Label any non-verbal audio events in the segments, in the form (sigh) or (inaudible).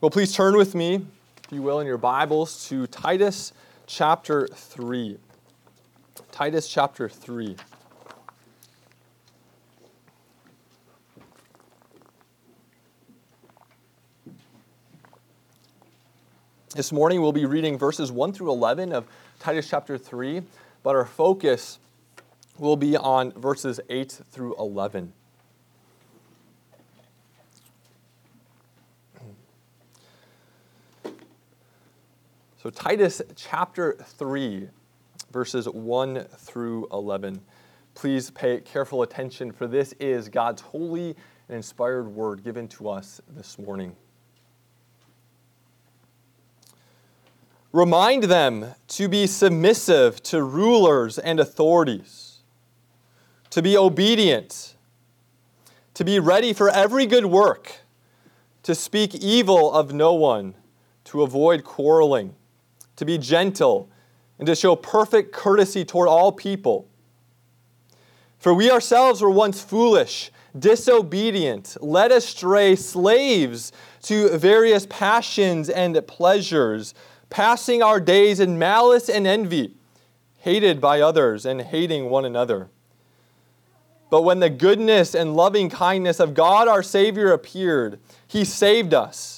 Well, please turn with me, if you will, in your Bibles to Titus chapter 3. Titus chapter 3. This morning we'll be reading verses 1 through 11 of Titus chapter 3, but our focus will be on verses 8 through 11. So, Titus chapter 3, verses 1 through 11. Please pay careful attention, for this is God's holy and inspired word given to us this morning. Remind them to be submissive to rulers and authorities, to be obedient, to be ready for every good work, to speak evil of no one, to avoid quarreling to be gentle, and to show perfect courtesy toward all people. For we ourselves were once foolish, disobedient, led astray, slaves to various passions and pleasures, passing our days in malice and envy, hated by others and hating one another. But when the goodness and loving kindness of God our Savior appeared, He saved us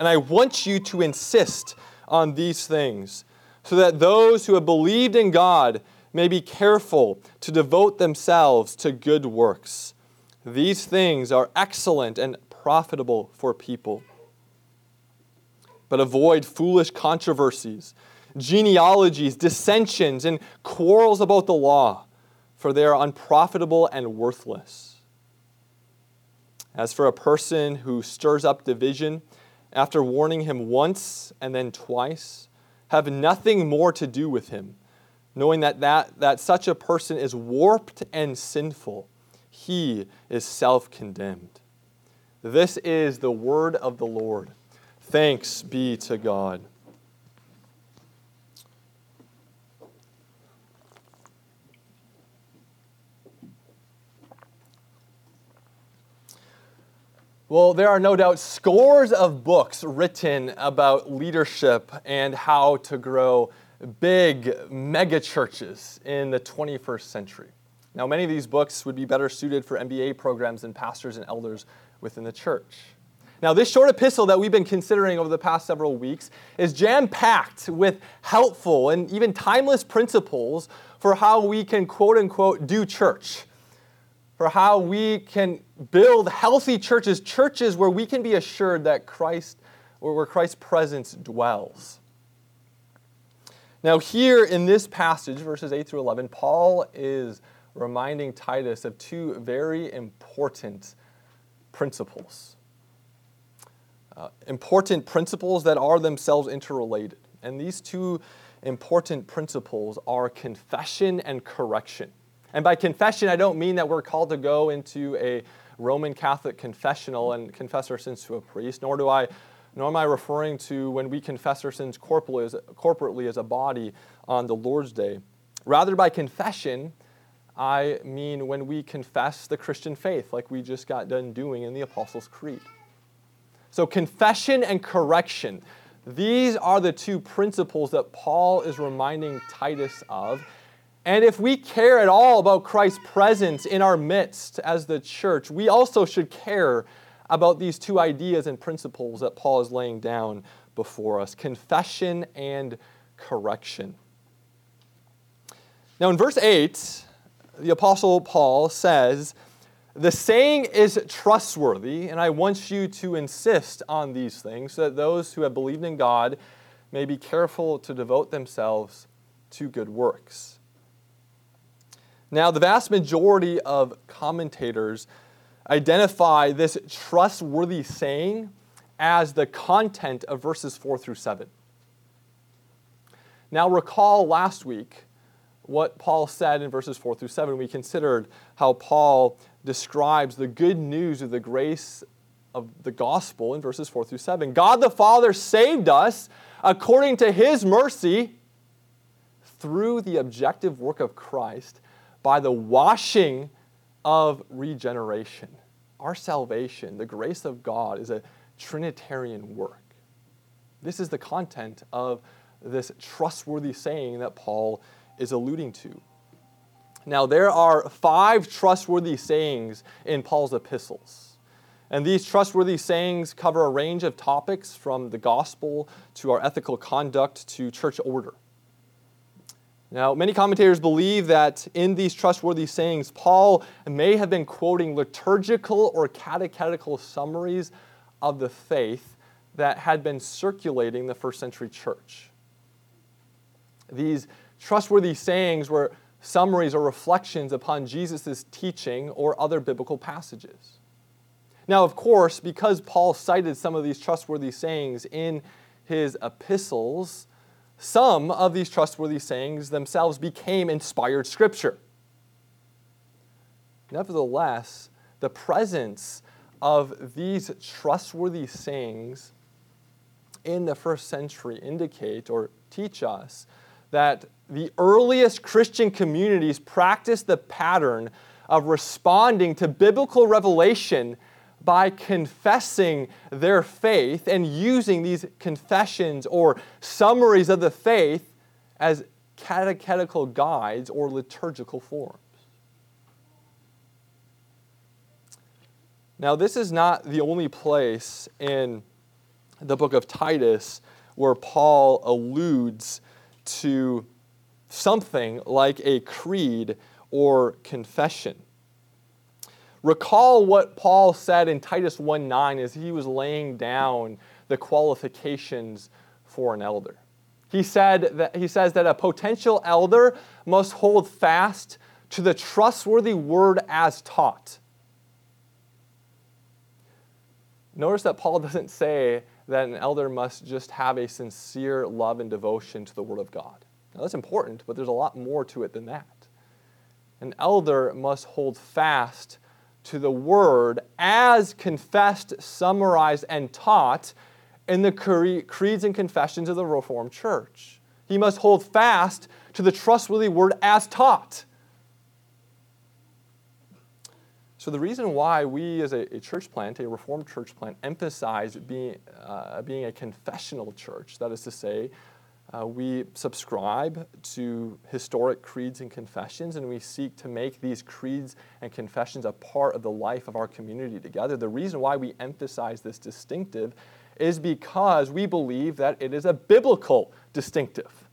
and I want you to insist on these things so that those who have believed in God may be careful to devote themselves to good works. These things are excellent and profitable for people. But avoid foolish controversies, genealogies, dissensions, and quarrels about the law, for they are unprofitable and worthless. As for a person who stirs up division, after warning him once and then twice, have nothing more to do with him, knowing that, that, that such a person is warped and sinful. He is self condemned. This is the word of the Lord. Thanks be to God. Well, there are no doubt scores of books written about leadership and how to grow big mega churches in the 21st century. Now, many of these books would be better suited for MBA programs than pastors and elders within the church. Now, this short epistle that we've been considering over the past several weeks is jam packed with helpful and even timeless principles for how we can quote unquote do church for how we can build healthy churches, churches where we can be assured that Christ, or where Christ's presence dwells. Now, here in this passage, verses 8 through 11, Paul is reminding Titus of two very important principles. Uh, important principles that are themselves interrelated. And these two important principles are confession and correction. And by confession, I don't mean that we're called to go into a Roman Catholic confessional and confess our sins to a priest, nor do I nor am I referring to when we confess our sins corporately as, corporately as a body on the Lord's Day. Rather, by confession, I mean when we confess the Christian faith, like we just got done doing in the Apostles' Creed. So, confession and correction, these are the two principles that Paul is reminding Titus of and if we care at all about Christ's presence in our midst as the church, we also should care about these two ideas and principles that Paul is laying down before us confession and correction. Now, in verse 8, the Apostle Paul says, The saying is trustworthy, and I want you to insist on these things so that those who have believed in God may be careful to devote themselves to good works. Now, the vast majority of commentators identify this trustworthy saying as the content of verses 4 through 7. Now, recall last week what Paul said in verses 4 through 7. We considered how Paul describes the good news of the grace of the gospel in verses 4 through 7. God the Father saved us according to his mercy through the objective work of Christ by the washing of regeneration. Our salvation, the grace of God, is a Trinitarian work. This is the content of this trustworthy saying that Paul is alluding to. Now, there are five trustworthy sayings in Paul's epistles. And these trustworthy sayings cover a range of topics from the gospel to our ethical conduct to church order. Now, many commentators believe that in these trustworthy sayings, Paul may have been quoting liturgical or catechetical summaries of the faith that had been circulating the first century church. These trustworthy sayings were summaries or reflections upon Jesus' teaching or other biblical passages. Now, of course, because Paul cited some of these trustworthy sayings in his epistles, some of these trustworthy sayings themselves became inspired scripture. Nevertheless, the presence of these trustworthy sayings in the first century indicate or teach us that the earliest Christian communities practiced the pattern of responding to biblical revelation by confessing their faith and using these confessions or summaries of the faith as catechetical guides or liturgical forms. Now, this is not the only place in the book of Titus where Paul alludes to something like a creed or confession. Recall what Paul said in Titus 1 9 as he was laying down the qualifications for an elder. He, said that, he says that a potential elder must hold fast to the trustworthy word as taught. Notice that Paul (laughs) doesn't say that an elder must just have a sincere love and devotion to the Word of God. Now, that's important, but there's a lot more to it than that. An elder must hold fast to the word as confessed, summarized, and taught in the creeds and confessions of the Reformed Church. He must hold fast to the trustworthy word as taught. So, the reason why we as a, a church plant, a Reformed church plant, emphasize being, uh, being a confessional church, that is to say, uh, we subscribe to historic creeds and confessions, and we seek to make these creeds and confessions a part of the life of our community together. The reason why we emphasize this distinctive is because we believe that it is a biblical distinctive,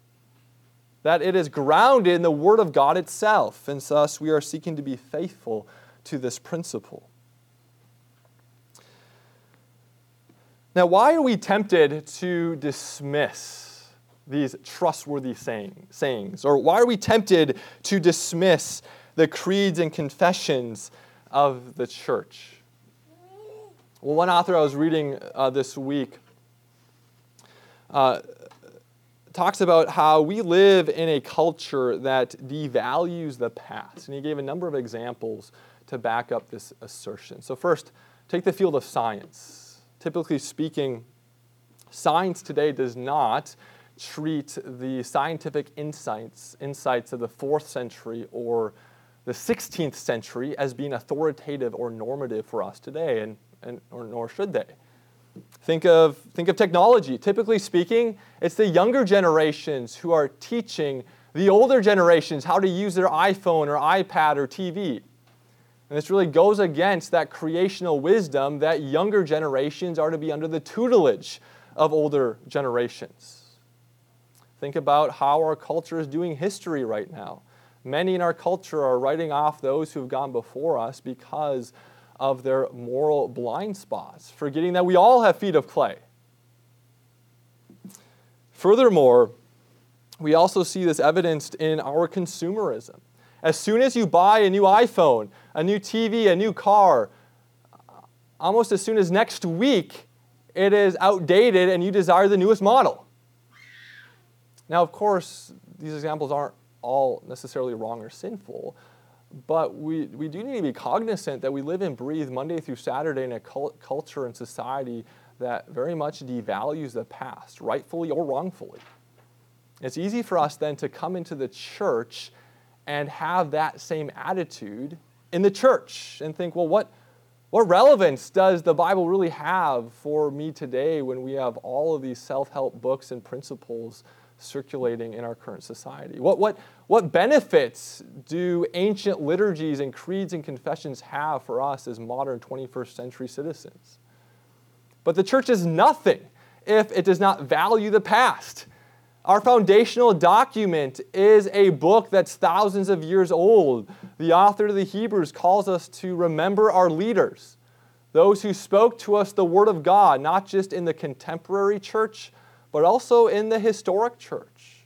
that it is grounded in the Word of God itself, and thus we are seeking to be faithful to this principle. Now, why are we tempted to dismiss? These trustworthy saying, sayings? Or why are we tempted to dismiss the creeds and confessions of the church? Well, one author I was reading uh, this week uh, talks about how we live in a culture that devalues the past. And he gave a number of examples to back up this assertion. So, first, take the field of science. Typically speaking, science today does not treat the scientific insights, insights of the fourth century or the 16th century as being authoritative or normative for us today, and, and or, nor should they. Think of, think of technology. Typically speaking, it's the younger generations who are teaching the older generations how to use their iPhone or iPad or TV. And this really goes against that creational wisdom that younger generations are to be under the tutelage of older generations. Think about how our culture is doing history right now. Many in our culture are writing off those who've gone before us because of their moral blind spots, forgetting that we all have feet of clay. Furthermore, we also see this evidenced in our consumerism. As soon as you buy a new iPhone, a new TV, a new car, almost as soon as next week, it is outdated and you desire the newest model. Now, of course, these examples aren't all necessarily wrong or sinful, but we, we do need to be cognizant that we live and breathe Monday through Saturday in a cult- culture and society that very much devalues the past, rightfully or wrongfully. It's easy for us then to come into the church and have that same attitude in the church and think, well, what, what relevance does the Bible really have for me today when we have all of these self help books and principles circulating in our current society? What, what, what benefits do ancient liturgies and creeds and confessions have for us as modern 21st century citizens? But the church is nothing if it does not value the past. Our foundational document is a book that's thousands of years old. The author of the Hebrews calls us to remember our leaders, those who spoke to us the Word of God, not just in the contemporary church, but also in the historic church,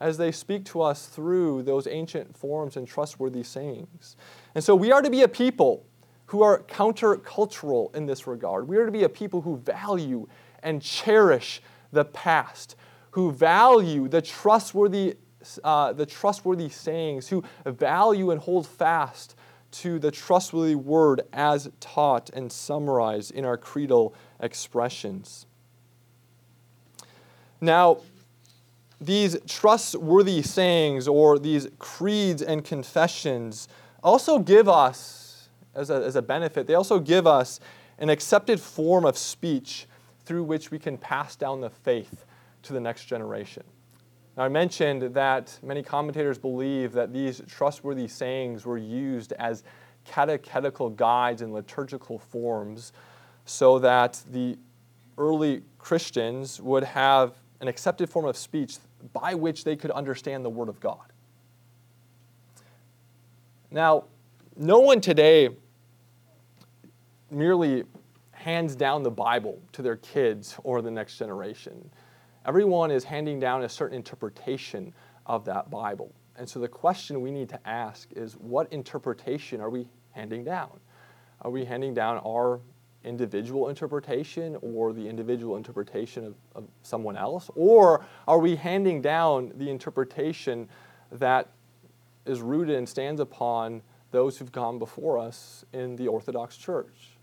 as they speak to us through those ancient forms and trustworthy sayings. And so we are to be a people who are countercultural in this regard. We are to be a people who value and cherish the past, who value the trustworthy, uh, the trustworthy sayings, who value and hold fast to the trustworthy word as taught and summarized in our creedal expressions. Now, these trustworthy sayings or these creeds and confessions also give us, as a, as a benefit, they also give us an accepted form of speech through which we can pass down the faith to the next generation. Now, I mentioned that many commentators believe that these trustworthy sayings were used as catechetical guides and liturgical forms so that the early Christians would have an accepted form of speech by which they could understand the Word of God. Now, no one today merely hands down the Bible to their kids or the next generation. Everyone is handing down a certain interpretation of that Bible. And so the question we need to ask is what interpretation are we handing down? Are we handing down our individual interpretation or the individual interpretation of, of, someone else? Or are we handing down the interpretation that is rooted and stands upon those who've gone before us in the Orthodox Church?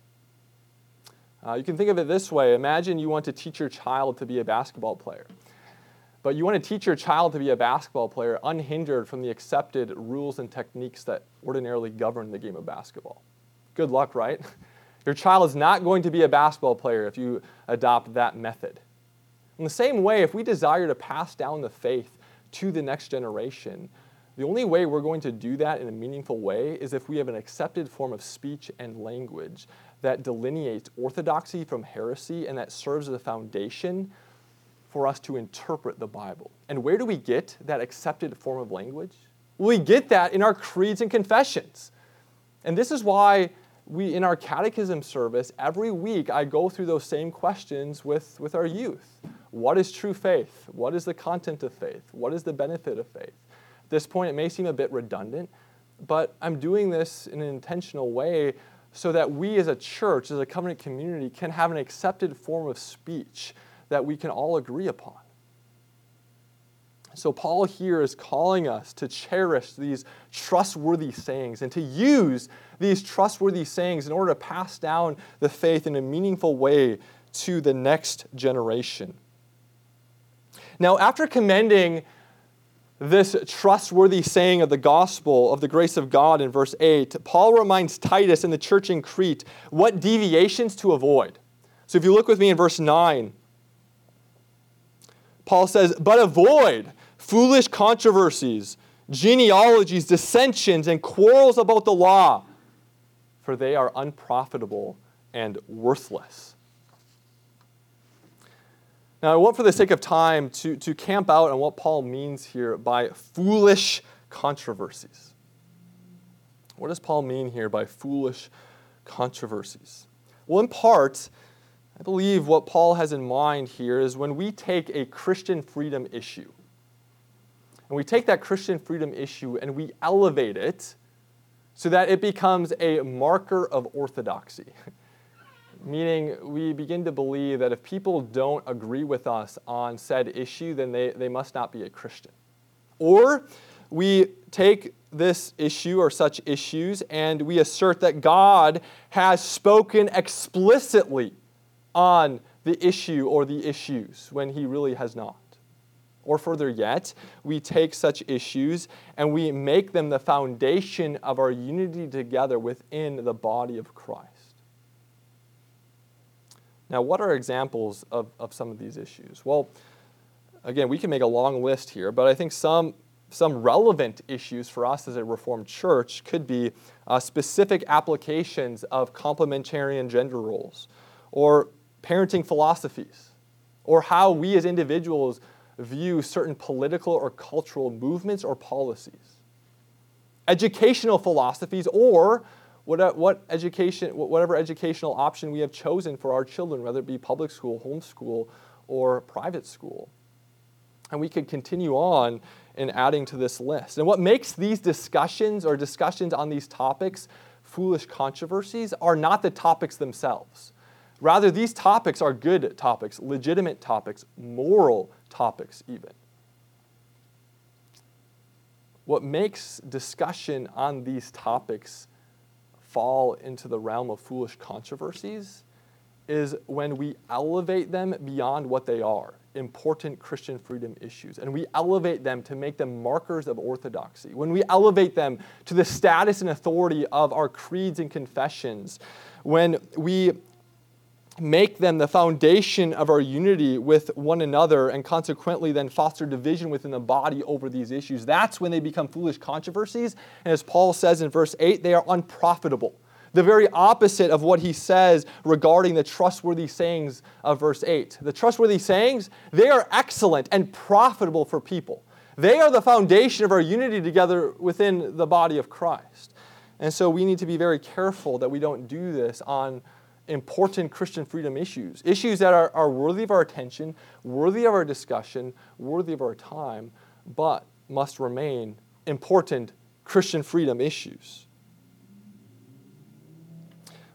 Uh, you can think of it this way Imagine you want to teach your child to be a basketball player. But you want to teach your child to be a basketball player unhindered from the accepted rules and techniques that ordinarily govern the game of basketball. Good luck, right? (laughs) Your child is not going to be a basketball player if you adopt that method. In the same way, if we desire to pass down the faith to the next generation, the only way we're going to do that in a meaningful way is if we have an accepted form of speech and language that delineates orthodoxy from heresy and that serves as a foundation for us to interpret the Bible. And where do we get that accepted form of language? we get that in our creeds and confessions. And this is why we in our catechism service every week i go through those same questions with, with our youth. What is true faith? What is the content of faith? What is the benefit of faith? At this point it may seem a bit redundant but i'm doing this in an intentional way so that we as a church as a covenant community can have an accepted form of speech that we can all agree upon so, Paul here is calling us to cherish these trustworthy sayings and to use these trustworthy sayings in order to pass down the faith in a meaningful way to the next generation. Now, after commending this trustworthy saying of the gospel of the grace of God in verse 8, Paul reminds Titus and the church in Crete what deviations to avoid. So, if you look with me in verse 9, Paul says, But avoid foolish controversies, genealogies, dissensions, and quarrels about the law, for they are unprofitable and worthless. Now, I want, for the sake of time, to, to camp out on what Paul means here by foolish controversies. What does Paul mean here by foolish controversies? Well, in part, I believe what Paul has in mind here is when we take a Christian freedom issue, and we take that Christian freedom issue and we elevate it so that it becomes a marker of orthodoxy. (laughs) meaning we begin to believe that if people don't agree with us on said issue, then they, they must not be a Christian. Or we take this issue or such issues and we assert that God has spoken explicitly on the issue or the issues when he really has not. Or further yet, we take such issues and we make them the foundation of our unity together within the body of Christ. Now, what are examples of, of some of these issues? Well, again, we can make a long list here, but I think some, some relevant issues for us as a Reformed church could be uh, specific applications of complementarian gender roles, or parenting philosophies, or how we as individuals view certain political or cultural movements or policies, educational philosophies, or what, uh, what education, whatever educational option we have chosen for our children, whether it be public school, homeschool, or private school. And we could continue on in adding to this list. And what makes these discussions or discussions on these topics foolish controversies are not the topics themselves. Rather, these topics are good topics, legitimate topics, moral topics, even. What makes discussion on these topics fall into the realm of foolish controversies is when we elevate them beyond what they are important Christian freedom issues. And we elevate them to make them markers of orthodoxy. When we elevate them to the status and authority of our creeds and confessions. When we make them the foundation of our unity with one another and consequently then foster division within the body over these issues. That's when they become foolish controversies. And as Paul says in verse 8, they are unprofitable. The very opposite of what he says regarding the trustworthy sayings of verse 8. The trustworthy sayings, they are excellent and profitable for people. They are the foundation of our unity together within the body of Christ. And so we need to be very careful that we don't do this on important Christian freedom issues, issues that are, are worthy of our attention, worthy of our discussion, worthy of our time, but must remain important Christian freedom issues.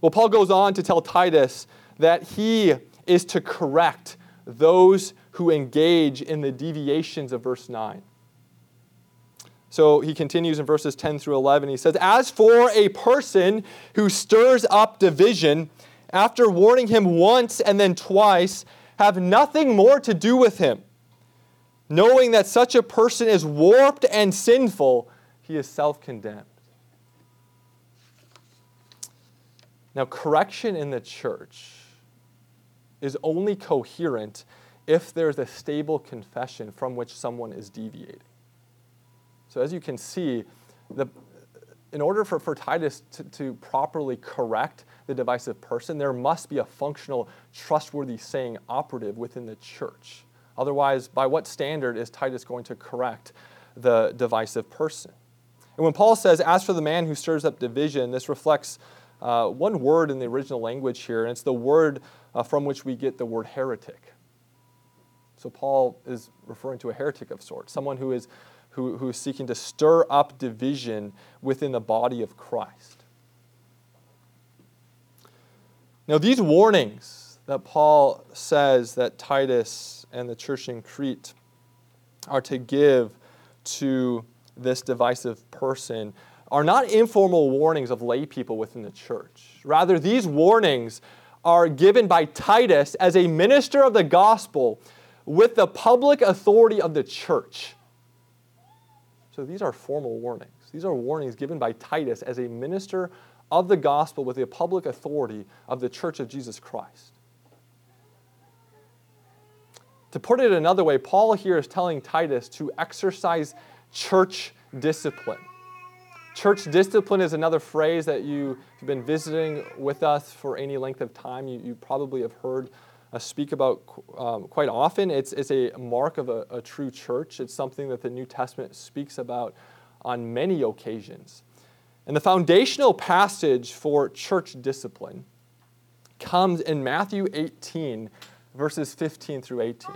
Well, Paul goes on to tell Titus that he is to correct those who engage in the deviations of verse 9. So he continues in verses 10 through 11. He says, As for a person who stirs up division, after warning him once and then twice, have nothing more to do with him. Knowing that such a person is warped and sinful, he is self condemned. Now, correction in the church is only coherent if there's a stable confession from which someone is deviating. So, as you can see, the, in order for, for Titus to, to properly correct the divisive person, there must be a functional, trustworthy saying operative within the church. Otherwise, by what standard is Titus going to correct the divisive person? And when Paul says, As for the man who stirs up division, this reflects uh, one word in the original language here, and it's the word uh, from which we get the word heretic. So Paul is referring to a heretic of sorts, someone who is, who, who is seeking to stir up division within the body of Christ. Now, these warnings that Paul says that Titus and the church in Crete are to give to this divisive person are not informal warnings of lay people within the church. Rather, these warnings are given by Titus as a minister of the gospel with the public authority of the church. So these are formal warnings. These are warnings given by Titus as a minister of the gospel with the public authority of the church of Jesus Christ. To put it another way, Paul here is telling Titus to exercise church discipline. Church discipline is another phrase that you if you've been visiting with us for any length of time. You, you probably have heard us speak about um, quite often. It's, it's a mark of a, a true church. It's something that the New Testament speaks about on many occasions. And the foundational passage for church discipline comes in Matthew 18, verses 15 through 18.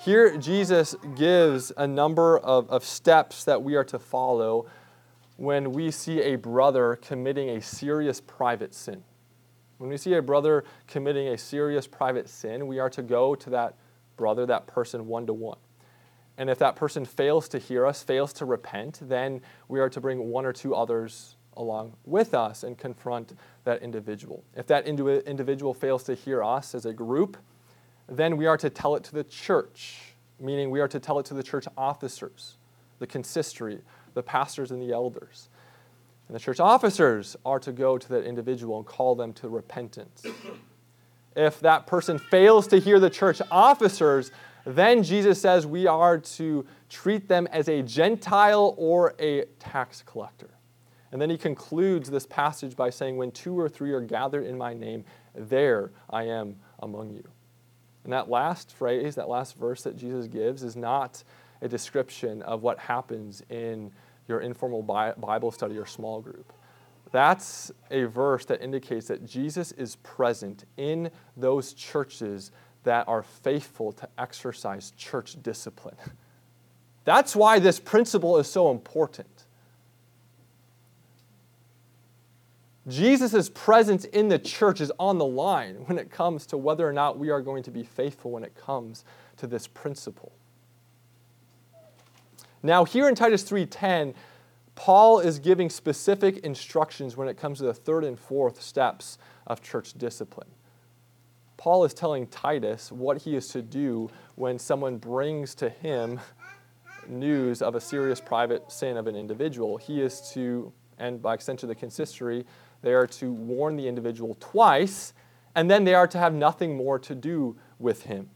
Here, Jesus gives a number of, of steps that we are to follow when we see a brother committing a serious private sin. When we see a brother committing a serious private sin, we are to go to that brother, that person, one to one. And if that person fails to hear us, fails to repent, then we are to bring one or two others along with us and confront that individual. If that individual fails to hear us as a group, then we are to tell it to the church, meaning we are to tell it to the church officers, the consistory, the pastors, and the elders. And the church officers are to go to that individual and call them to repentance. if that person fails to hear the church officers, then Jesus says we are to treat them as a Gentile or a tax collector. And then he concludes this passage by saying, When two or three are gathered in my name, there I am among you. And that last phrase, that last verse that Jesus gives, is not a description of what happens in your informal Bible study or small group. That's a verse that indicates that Jesus is present in those churches that are faithful to exercise church discipline. (laughs) That's why this principle is so important. Jesus' presence in the church is on the line when it comes to whether or not we are going to be faithful when it comes to this principle. Now, here in Titus 3:10, Paul is giving specific instructions when it comes to the third and fourth steps of church discipline. Paul is telling Titus what he is to do when someone brings to him news of a serious private sin of an individual. He is to, and by extension the consistory, they are to warn the individual twice, and then they are to have nothing more to do with him.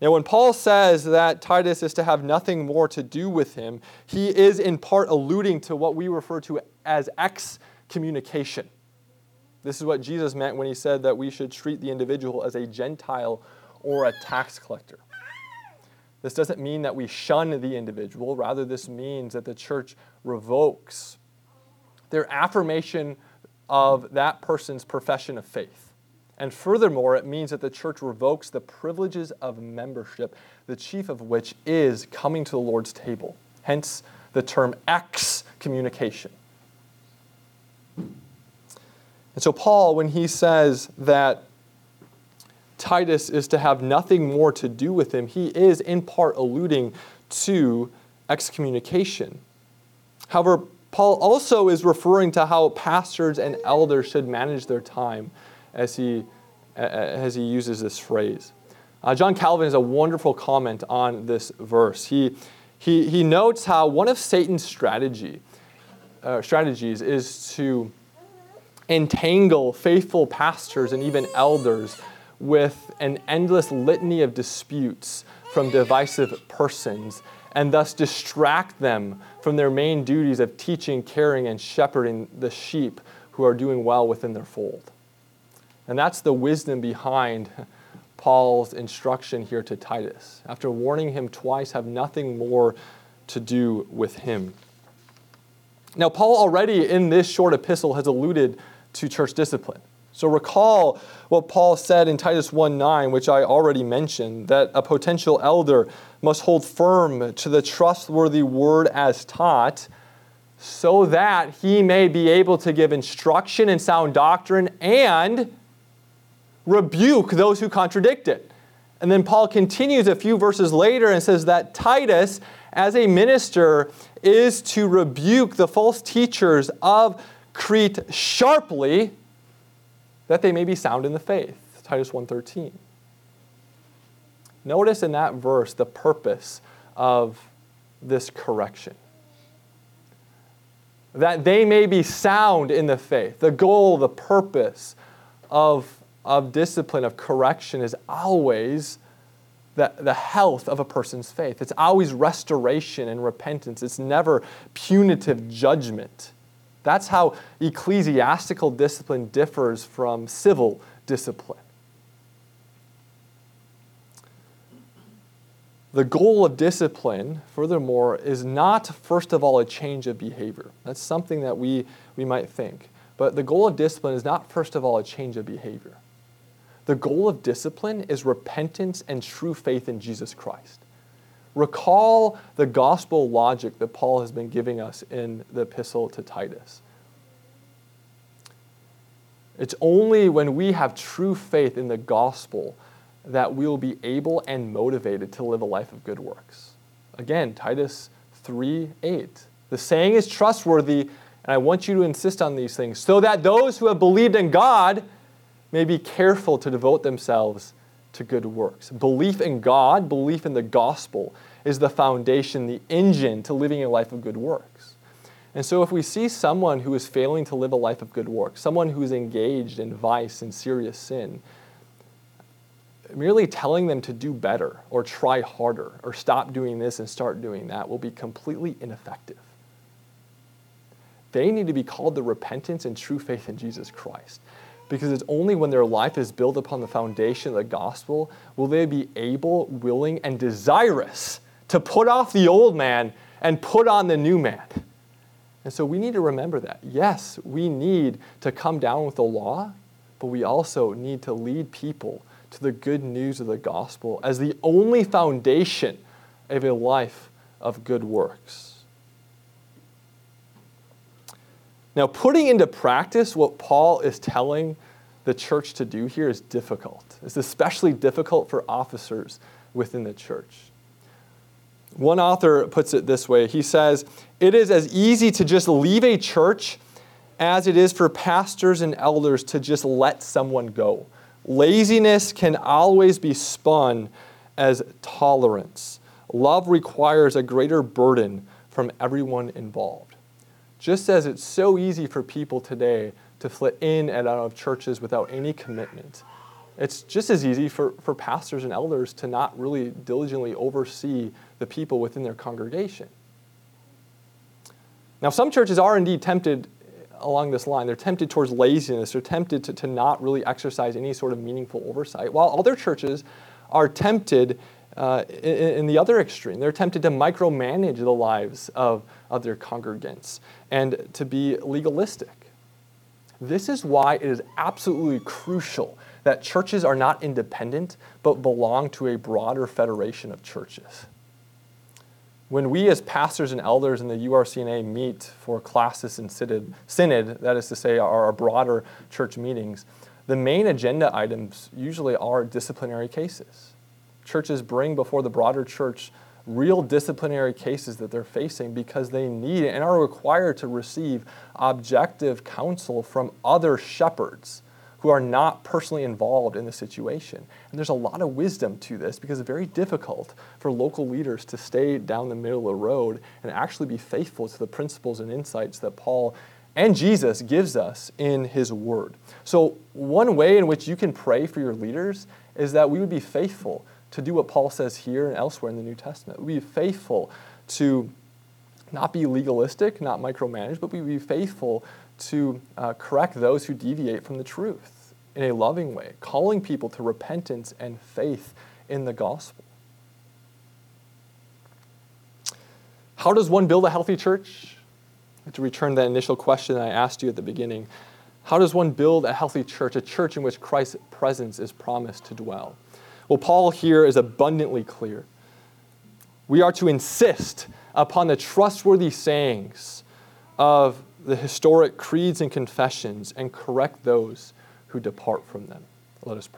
Now, when Paul says that Titus is to have nothing more to do with him, he is in part alluding to what we refer to as excommunication. This is what Jesus meant when he said that we should treat the individual as a Gentile or a tax collector. This doesn't mean that we shun the individual, rather, this means that the church revokes their affirmation of that person's profession of faith. And furthermore, it means that the church revokes the privileges of membership, the chief of which is coming to the Lord's table. Hence the term excommunication. And so, Paul, when he says that Titus is to have nothing more to do with him, he is in part alluding to excommunication. However, Paul also is referring to how pastors and elders should manage their time as he, as he uses this phrase. Uh, John Calvin has a wonderful comment on this verse. He, he, he notes how one of Satan's strategy, uh, strategies is to entangle faithful pastors and even elders with an endless litany of disputes from divisive persons and thus distract them from their main duties of teaching, caring, and shepherding the sheep who are doing well within their fold. And that's the wisdom behind Paul's instruction here to Titus. After warning him twice, have nothing more to do with him. Now, Paul already in this short epistle has alluded to church discipline. So recall what Paul said in Titus 1 9, which I already mentioned, that a potential elder must hold firm to the trustworthy word as taught, so that he may be able to give instruction in sound doctrine and rebuke those who contradict it. And then Paul continues a few verses later and says that Titus, as a minister, is to rebuke the false teachers of Crete sharply that they may be sound in the faith. Titus 1:13. Notice in that verse the purpose of this correction. That they may be sound in the faith. The goal, the purpose of of discipline, of correction, is always the, the health of a person's faith. It's always restoration and repentance, it's never punitive judgment. That's how ecclesiastical discipline differs from civil discipline. The goal of discipline, furthermore, is not, first of all, a change of behavior. That's something that we, we might think. But the goal of discipline is not, first of all, a change of behavior. The goal of discipline is repentance and true faith in Jesus Christ. Recall the gospel logic that Paul has been giving us in the epistle to Titus. It's only when we have true faith in the gospel that we will be able and motivated to live a life of good works. Again, Titus 3 8. The saying is trustworthy, and I want you to insist on these things, so that those who have believed in God may be careful to devote themselves to good works. Belief in God, belief in the gospel, is the foundation, the engine to living a life of good works. And so, if we see someone who is failing to live a life of good works, someone who is engaged in vice and serious sin, merely telling them to do better or try harder or stop doing this and start doing that will be completely ineffective. They need to be called to repentance and true faith in Jesus Christ. Because it's only when their life is built upon the foundation of the gospel will they be able, willing, and desirous to put off the old man and put on the new man. And so we need to remember that. Yes, we need to come down with the law, but we also need to lead people to the good news of the gospel as the only foundation of a life of good works. Now, putting into practice what Paul is telling the church to do here is difficult. It's especially difficult for officers within the church. One author puts it this way he says, It is as easy to just leave a church as it is for pastors and elders to just let someone go. Laziness can always be spun as tolerance. Love requires a greater burden from everyone involved. Just as it's so easy for people today to flit in and out of churches without any commitment, it's just as easy for, for pastors and elders to not really diligently oversee the people within their congregation. Now, some churches are indeed tempted along this line. They're tempted towards laziness. They're tempted to, to not really exercise any sort of meaningful oversight, while other churches are tempted uh, in, in, the other extreme. They're tempted to micromanage the lives of, of their congregants and to be legalistic. This is why it is absolutely crucial that churches are not independent but belong to a broader federation of churches. When we, as pastors and elders in the URCNA, meet for classis synod, synod, that is to say, our broader church meetings, the main agenda items usually are disciplinary cases. Churches bring before the broader church real disciplinary cases that they're facing because they need and are required to receive objective counsel from other shepherds who are not personally involved in the situation. And there's a lot of wisdom to this because it's very difficult for local leaders to stay down the middle of the road and actually be faithful to the principles and insights that Paul and Jesus gives us in his word. So, one way in which you can pray for your leaders is that we would be faithful to do what Paul says here and elsewhere in the New Testament. We be faithful to not be legalistic, not micromanage, but we be faithful to uh, correct those who deviate from the truth in a loving way, calling people to repentance and faith in the gospel. How does one build a healthy church? To return that initial question I asked you at the beginning, how does one build a healthy church, a church in which Christ's presence is promised to dwell? Well, Paul here is abundantly clear. We are to insist upon the trustworthy sayings of the historic creeds and confessions and correct those who depart from them. Let us pray.